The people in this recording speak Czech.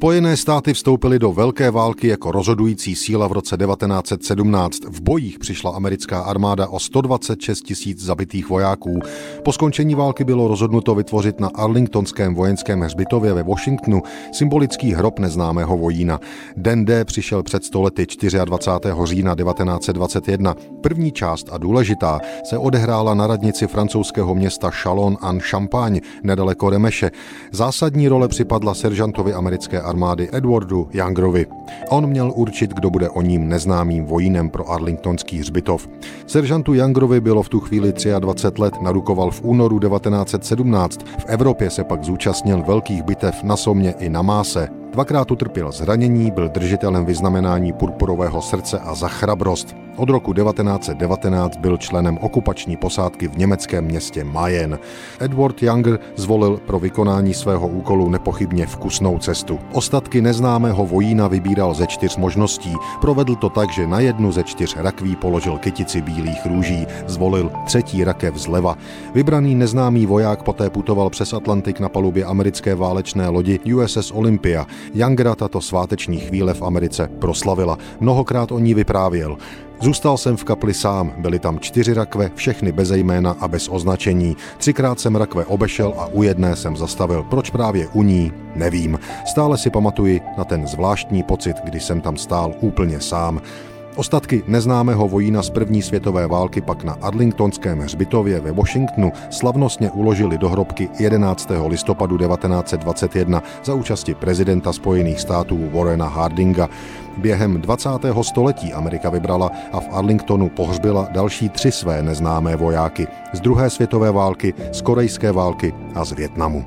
Spojené státy vstoupily do velké války jako rozhodující síla v roce 1917. V bojích přišla americká armáda o 126 tisíc zabitých vojáků. Po skončení války bylo rozhodnuto vytvořit na Arlingtonském vojenském hřbitově ve Washingtonu symbolický hrob neznámého vojína. Den D přišel před stolety 24. října 1921. První část a důležitá se odehrála na radnici francouzského města Chalon en Champagne nedaleko Remeše. Zásadní role připadla seržantovi americké armády Edwardu Youngerovi. On měl určit, kdo bude o ním neznámým vojínem pro Arlingtonský hřbitov. Seržantu Youngerovi bylo v tu chvíli 23 let, narukoval v únoru 1917. V Evropě se pak zúčastnil velkých bitev na Somě i na Máse. Dvakrát utrpěl zranění, byl držitelem vyznamenání purpurového srdce a za chrabrost. Od roku 1919 byl členem okupační posádky v německém městě Mayen. Edward Younger zvolil pro vykonání svého úkolu nepochybně vkusnou cestu. Ostatky neznámého vojína vybíral ze čtyř možností. Provedl to tak, že na jednu ze čtyř rakví položil kytici bílých růží. Zvolil třetí rakev zleva. Vybraný neznámý voják poté putoval přes Atlantik na palubě americké válečné lodi USS Olympia. Youngera tato sváteční chvíle v Americe proslavila. Mnohokrát o ní vyprávěl. Zůstal jsem v kapli sám, byly tam čtyři rakve, všechny bez jména a bez označení. Třikrát jsem rakve obešel a u jedné jsem zastavil. Proč právě u ní? Nevím. Stále si pamatuji na ten zvláštní pocit, kdy jsem tam stál úplně sám. Ostatky neznámého vojína z první světové války pak na Arlingtonském hřbitově ve Washingtonu slavnostně uložili do hrobky 11. listopadu 1921 za účasti prezidenta Spojených států Warrena Hardinga. Během 20. století Amerika vybrala a v Arlingtonu pohřbila další tři své neznámé vojáky z druhé světové války, z korejské války a z Větnamu.